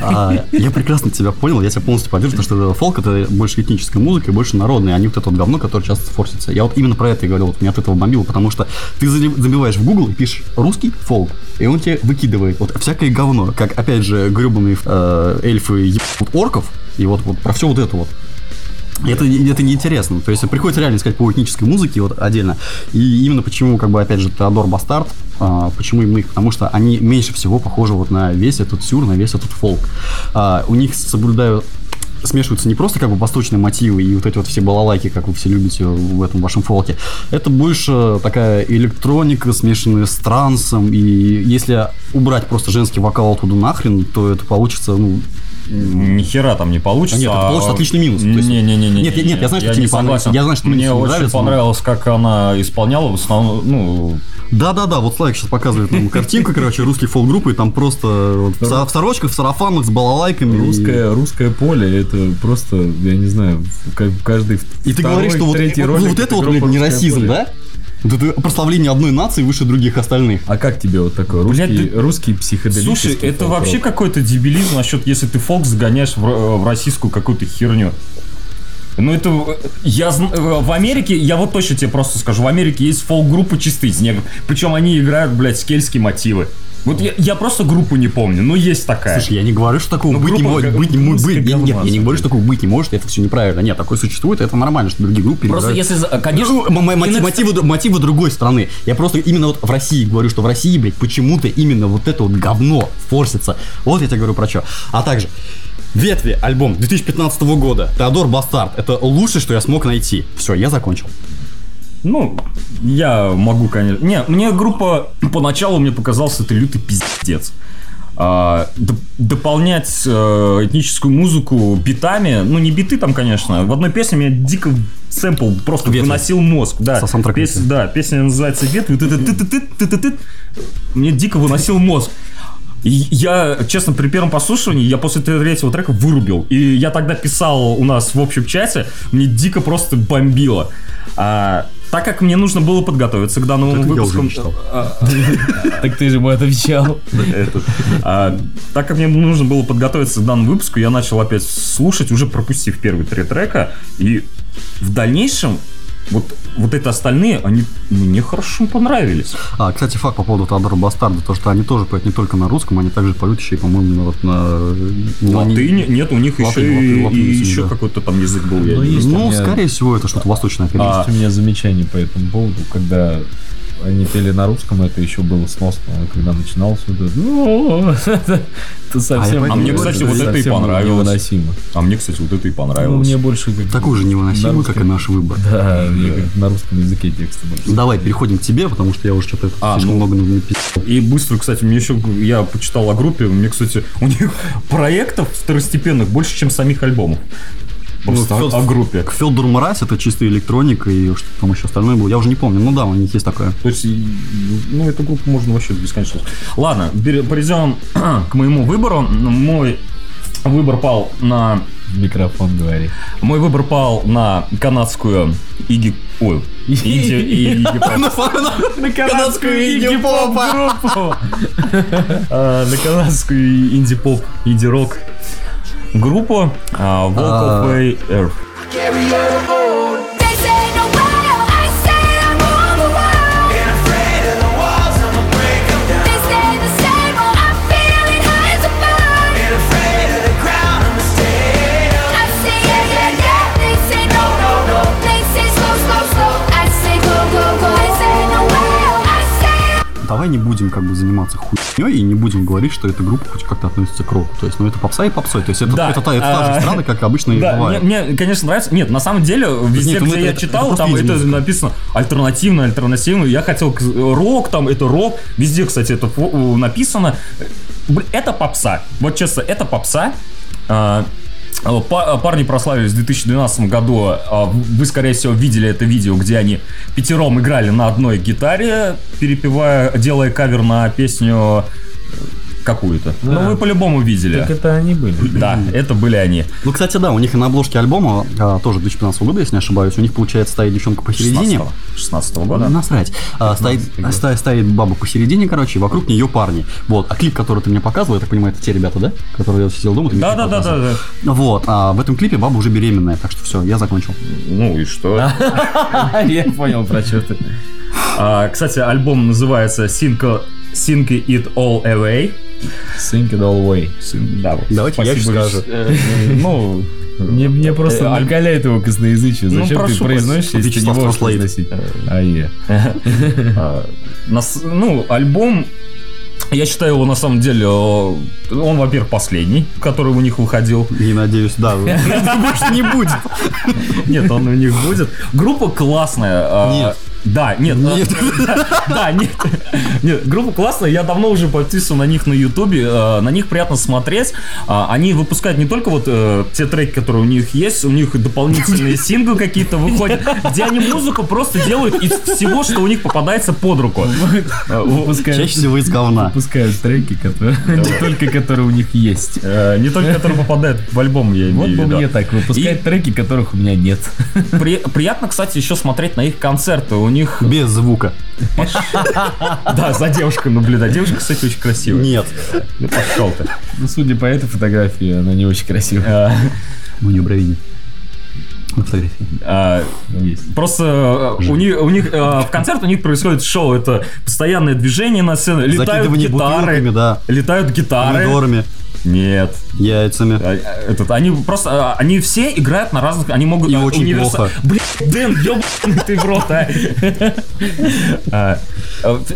А, я прекрасно тебя понял, я тебя полностью поддерживаю, потому что фолк это больше этническая музыка и больше народная, а не вот это вот говно, которое часто форсится. Я вот именно про это и говорил, вот меня от этого бомбило, потому что ты забиваешь в Google и пишешь русский фолк, и он тебе выкидывает вот всякое говно, как опять же гребаные э, эльфы ебут орков, и вот, вот про все вот это вот. Это, это неинтересно. То есть приходится реально искать по этнической музыке вот отдельно. И именно почему, как бы, опять же, Теодор Бастард, а, почему именно их? Потому что они меньше всего похожи вот на весь этот сюр, на весь этот фолк. А, у них соблюдают смешиваются не просто как бы восточные мотивы и вот эти вот все балалайки, как вы все любите в этом вашем фолке. Это больше такая электроника, смешанная с трансом. И если убрать просто женский вокал оттуда нахрен, то это получится, ну, Ни хера там не получится. А нет, это а- получится отличный минус. Не-не-не. Нет, нет, я знаю, что тебе не понравилось. Я знаю, что Мне не очень понравилось, как она исполняла в основном, ну, Да-да-да, вот Славик сейчас показывает нам картинку, короче, русской фолк-группы, там просто в сорочках, в сарафанах, с балалайками. Русское, русское поле, это просто, я не знаю, каждый И ты говоришь, что вот, вот- это вот, блин, не «Русское расизм, поле». да? Вот это прославление одной нации выше других остальных. А как тебе вот такой Блядь, русский, ты- русский психоделический Слушай, это вообще какой-то дебилизм насчет, если ты фолк загоняешь в, ро- в российскую какую-то херню. Ну это э, я э, в Америке, я вот точно тебе просто скажу, в Америке есть фолк-группы чисто из негров, причем они играют, блядь, скельские мотивы. Вот я, я просто группу не помню, но есть такая. Слушай, я не говорю, что такого Ну, быть не может. Быть не Быть, нет, говно, я не говорю, что такого быть не может, это все неправильно. Нет, такое существует, это нормально, что другие группы Просто если, за- конечно... Ну, мотив- мотивы, мотивы другой страны. Я просто именно вот в России говорю, что в России, блядь, почему-то именно вот это вот говно форсится. Вот я тебе говорю про что. А также Ветви, альбом 2015 года, Теодор Бастард. Это лучшее, что я смог найти. Все, я закончил. Ну, я могу, конечно... Не, мне группа поначалу мне показался это лютый пиздец. А, дополнять э, этническую музыку битами, ну не биты там, конечно, в одной песне меня дико сэмпл просто Ветви. выносил мозг. Да, Со Пес- да, песня называется «Ветви», мне дико выносил мозг. И я, честно, при первом послушивании, я после третьего трека вырубил. И я тогда писал у нас в общем чате, мне дико просто бомбило. А, так как мне нужно было подготовиться к данному я выпуску... а, <laughs> Так ты же ему отвечал. а, так как мне нужно было подготовиться к данному выпуску, я начал опять слушать, уже пропустив первые три трека. И в дальнейшем вот, вот это остальные, они мне хорошо понравились. А, кстати, факт по поводу Теодора Бастарда, то, что они тоже поют не только на русском, они также поют еще и, по-моему, на вот на... ну, они- Латынь, нет, у них Латынь, еще, латынь, и- латынь и еще да. какой-то там язык был. Ну, есть. Ну, меня- скорее всего, это что-то восточное. А, Есть у меня замечание по этому поводу, когда они пели на русском, это еще было сносно, а когда начиналось вот это, ну, <laughs> это совсем... А мне, кстати, вот это и понравилось. Невыносимо. А мне, кстати, вот это и Ну, понравилось. мне больше. Такой же невыносимый, как и наш выбор. Да, мне как на русском языке тексты больше. Давай переходим к тебе, потому что я уже что-то А, слишком ну. много написал. И быстро, кстати, мне еще, я почитал о группе, мне, кстати, у них <laughs> проектов второстепенных больше, чем самих альбомов. Просто Ну, о, Фёд- о группе. К Федору Мразь это чисто электроника и что там еще остальное было. Я уже не помню. Ну да, у них есть такое. То есть, ну, эту группу можно вообще бесконечно. Ладно, пере- перейдем <clears throat> к моему выбору. Мой выбор пал на... Микрофон говори. Мой выбор пал на канадскую Иги... Ой, инди, и- Игги Поп. На канадскую инди-поп группу. <laughs> А, на канадскую инди-поп, инди-рок группу а, Walk А. of Earth. Давай не будем как бы заниматься хуйней и не будем говорить, что эта группа хоть как-то относится к року. То есть, ну это попса и попсой. То есть это, Да, это, та, это та а, же страна, как обычно и Да, бывает. мне, конечно, нравится. Нет, на самом деле, везде, Нет, ну где это- я это- читал, это там это написано альтернативно, альтернативно. Я хотел рок, там это рок. Везде, кстати, это написано. Это попса. Вот честно, это попса. А, па- Парни прославились в 2012 году. А, Вы, скорее всего, видели это видео, где они пятером играли на одной гитаре, перепевая, делая кавер на песню э, какую-то. Да. Ну, вы по-любому видели. Так это они были. Да, это были они. Ну, кстати, да, у них и на обложке альбома, а, тоже 2015 года, если не ошибаюсь, у них, получается, стоит девчонка посередине. 16 Да. года. Насрать. А, стоит, год. ста- стоит баба посередине, короче, и вокруг нее парни. Вот. А клип, который ты мне показывал, я так понимаю, это те ребята, да? Которые я сидел дома. Да, да, да, да, да. Вот. А в этом клипе баба уже беременная, так что все, я закончил. Ну и что? <laughs> Я понял, про что ты. А, кстати, альбом называется Sink It All Away. Sink it all way. Да, вот. Давайте я скажу. Э, Ну, Мне, мне просто Э, накаляет его косноязычие. Ну, Зачем ты прошу произносишь, вас. если ты не Вячеслав можешь произносить? А е. а, нас- ну, альбом я считаю его на самом деле, э, он, во-первых, последний, который у них выходил. И надеюсь, да, больше <laughs> не будет. Нет, он у них будет. Группа классная. а, Нет. <laughs> Да, нет. Нет. Да, нет. Нет, группа классная. Я давно уже подписан на них на Ютубе. э, На них приятно смотреть. А, Они выпускают не только вот э, те треки, которые у них есть, у них дополнительные <laughs> синглы какие-то выходят, где они музыку просто делают из всего, что у них попадается под руку. Э, Выпускают, Чаще всего из говна. выпускают треки, которые не только которые у них есть. э, Не только которые попадают в альбом, я Вот имею в виду. мне так, выпускать И- треки, которых у меня нет. При- Приятно, кстати, еще смотреть на их концерты. У них... Без звука. <laughs> Да, за девушкой наблюдать. Девушка, кстати, очень красивая. Нет. Ну, пошел ты. Ну, судя по этой фотографии, она не очень красивая. Э, У нее брови нет. На фотографии. А, Есть. Просто э, у них, у них э, в концерт у них происходит шоу, это постоянное движение на сцене, летают гитары, да. летают гитары. Помидорами, Нет, яйцами. А, а, Этот, они просто, а, они все играют на разных, они могут... И а, очень плохо. Блин, Дэн, ёбаный ты в рот, а.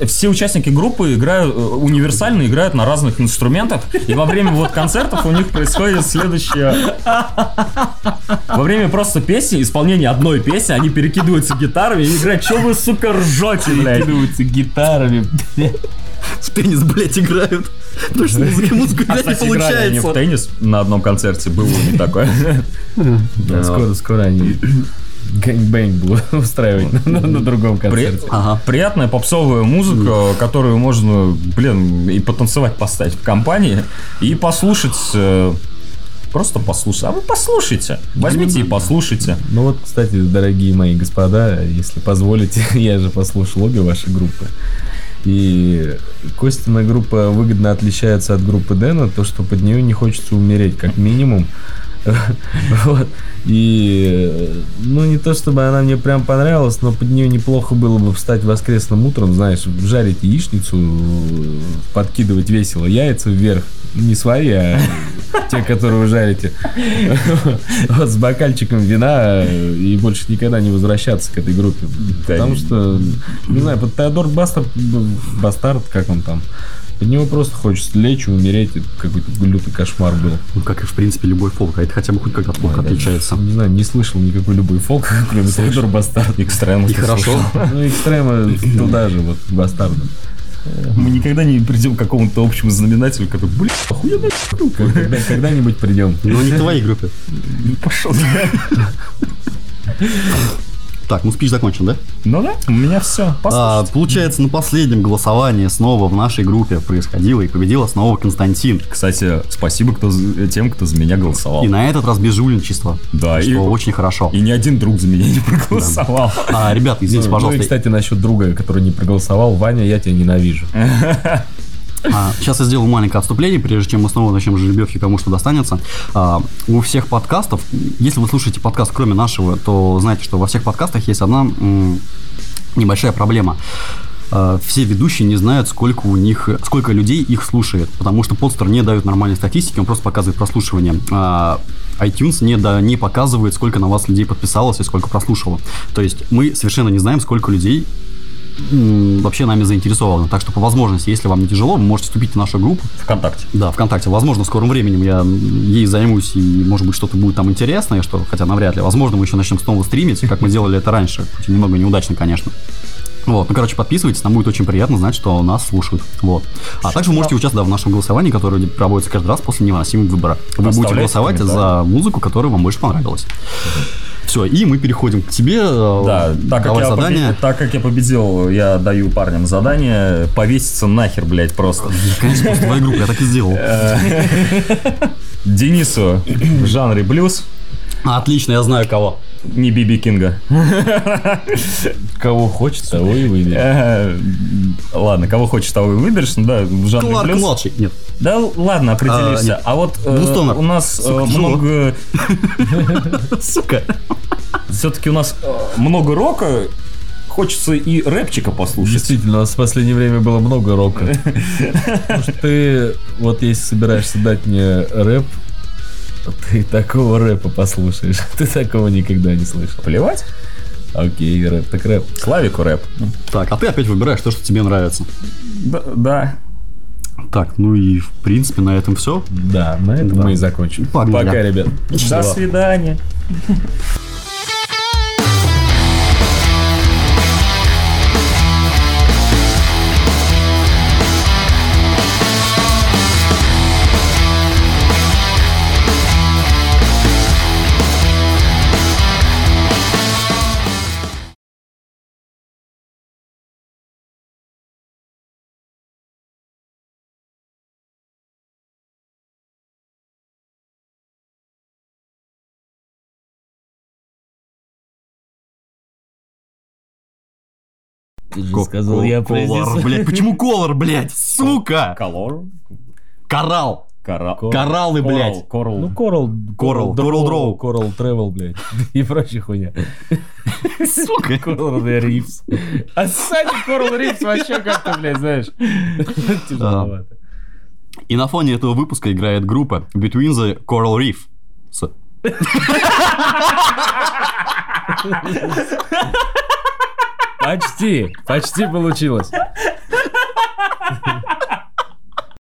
Все участники группы играют, э, универсально играют на разных инструментах, и во время вот концертов у них происходит следующее... Во время просто песни, исполнения одной песни, они перекидываются гитарами и играют, что вы, сука, ржете, блядь. Перекидываются гитарами. В теннис, блядь, играют. Потому что <laughs> музыка, музыка А, играть не играли они в получается. теннис на одном концерте, было них такое. <laughs> Да, скоро, скоро они гэнгбэнг будут <laughs> устраивать на, на другом концерте. Ага. Приятная попсовая музыка, которую можно, блин, и потанцевать поставить в компании, и послушать, э, просто послушать. А вы послушайте, возьмите и послушайте. Ну вот, кстати, дорогие мои господа, если позволите, я же послушал обе ваши группы. И Костина группа выгодно отличается от группы Дэна, то, что под нее не хочется умереть, как минимум. <laughs> Вот. И, ну, не то чтобы она мне прям понравилась, но под нее неплохо было бы встать воскресным утром, знаешь, жарить яичницу, подкидывать весело яйца вверх. Не свои, а те, которые вы жарите. Вот с бокальчиком вина э, и больше никогда не возвращаться к этой группе. Потому что, не знаю, под Теодор Бастард, Бастард, как он там, под него просто хочется лечь и умереть. Это Какой-то лютый кошмар был. Ну, как и, в принципе, любой фолк. А это хотя бы хоть как-то плохо отличается. Не знаю, не слышал никакой любой фолк, <laughs> кроме Теодор Бастард. Экстрем. И хорошо. Ну, экстрема туда же, вот, Бастарда. Мы никогда не придем к какому-то общему знаменателю, который, блин, охуенно Когда- Когда-нибудь придем. Но не к твоей группе. пошел. <laughs> Так, ну спич закончен, да? Ну да, у меня все. А, получается, на последнем голосовании снова в нашей группе происходило и победила снова Константин. Кстати, спасибо кто, тем, кто за меня голосовал. И на этот раз без жульничества. Да, что и- очень хорошо. И ни один друг за меня не проголосовал. А, ребята, извините, Ну, Ну и, пожалуйста, кстати, насчет друга, который не проголосовал, Ваня, я тебя ненавижу. <laughs> А, сейчас я сделаю маленькое отступление, прежде чем мы снова начнем жеребьевки, кому что достанется. А, у всех подкастов, если вы слушаете подкаст кроме нашего, то знаете, что во всех подкастах есть одна небольшая проблема. А, Все ведущие не знают, сколько у них, сколько людей их слушает, потому что подстер не дает нормальной статистики, он просто показывает прослушивание. А, iTunes не, да, не показывает, сколько на вас людей подписалось и сколько прослушало. То есть мы совершенно не знаем, сколько людей вообще нами заинтересованы. Так что по возможности, если вам не тяжело, вы можете вступить в нашу группу. Вконтакте. Да, ВКонтакте. Возможно, в скором времени я ей займусь, и, может быть, что-то будет там интересное, что, хотя навряд ли. Возможно, мы еще начнем снова стримить, как мы делали это раньше. Немного неудачно, конечно. Вот, ну, короче, подписывайтесь, нам будет очень приятно знать, что нас слушают. Вот. А также вы можете участвовать да, в нашем голосовании, которое проводится каждый раз после невыносимого выбора. Вы будете голосовать за музыку, которая вам больше понравилась. Все, и мы переходим к тебе. э, Да, так как, я задание. победил, так как я победил, я даю парням задание повеситься нахер, блядь, просто. Конечно, после твоей группы, я так и сделал. Денису в жанре блюз, Отлично, я знаю кого. Не Биби Кинга. Кого хочется, того и выберем. Э, Ладно, кого хочешь, того и выберешь, ну да, в жанре Кларк младший. Нет. Да ладно, определишься. А, нет. А, вот э, у нас э, Сука, много... <laughs> Сука. Все-таки у нас много рока, хочется и рэпчика послушать. Действительно, у нас в последнее время было много рока. <laughs> Потому что ты, вот если собираешься дать мне рэп, ты такого рэпа послушаешь. <laughs> Ты такого никогда не слышал. Плевать. Окей, рэп, так рэп. Славику рэп. Так, а ты опять выбираешь то, что тебе нравится. Да, да. Так, ну и в принципе на этом все. Да, на этом Да. мы и закончим. Погнали. Пока, ребят. До свидания. Ты же сказал, я Колор, блядь, почему колор, блядь, сука? Колор. Коралл. Кора... Кораллы, блядь. Коралл. Ну, Coral, Coral, Coral Draw. Coral Travel, блядь. <laughs> И прочая хуйня. Сука. Coral Reefs. А сзади Coral Reefs вообще как-то, блядь, знаешь, тяжеловато. И на фоне этого выпуска играет группа Between the Coral Reef. С- <laughs> Почти, почти получилось.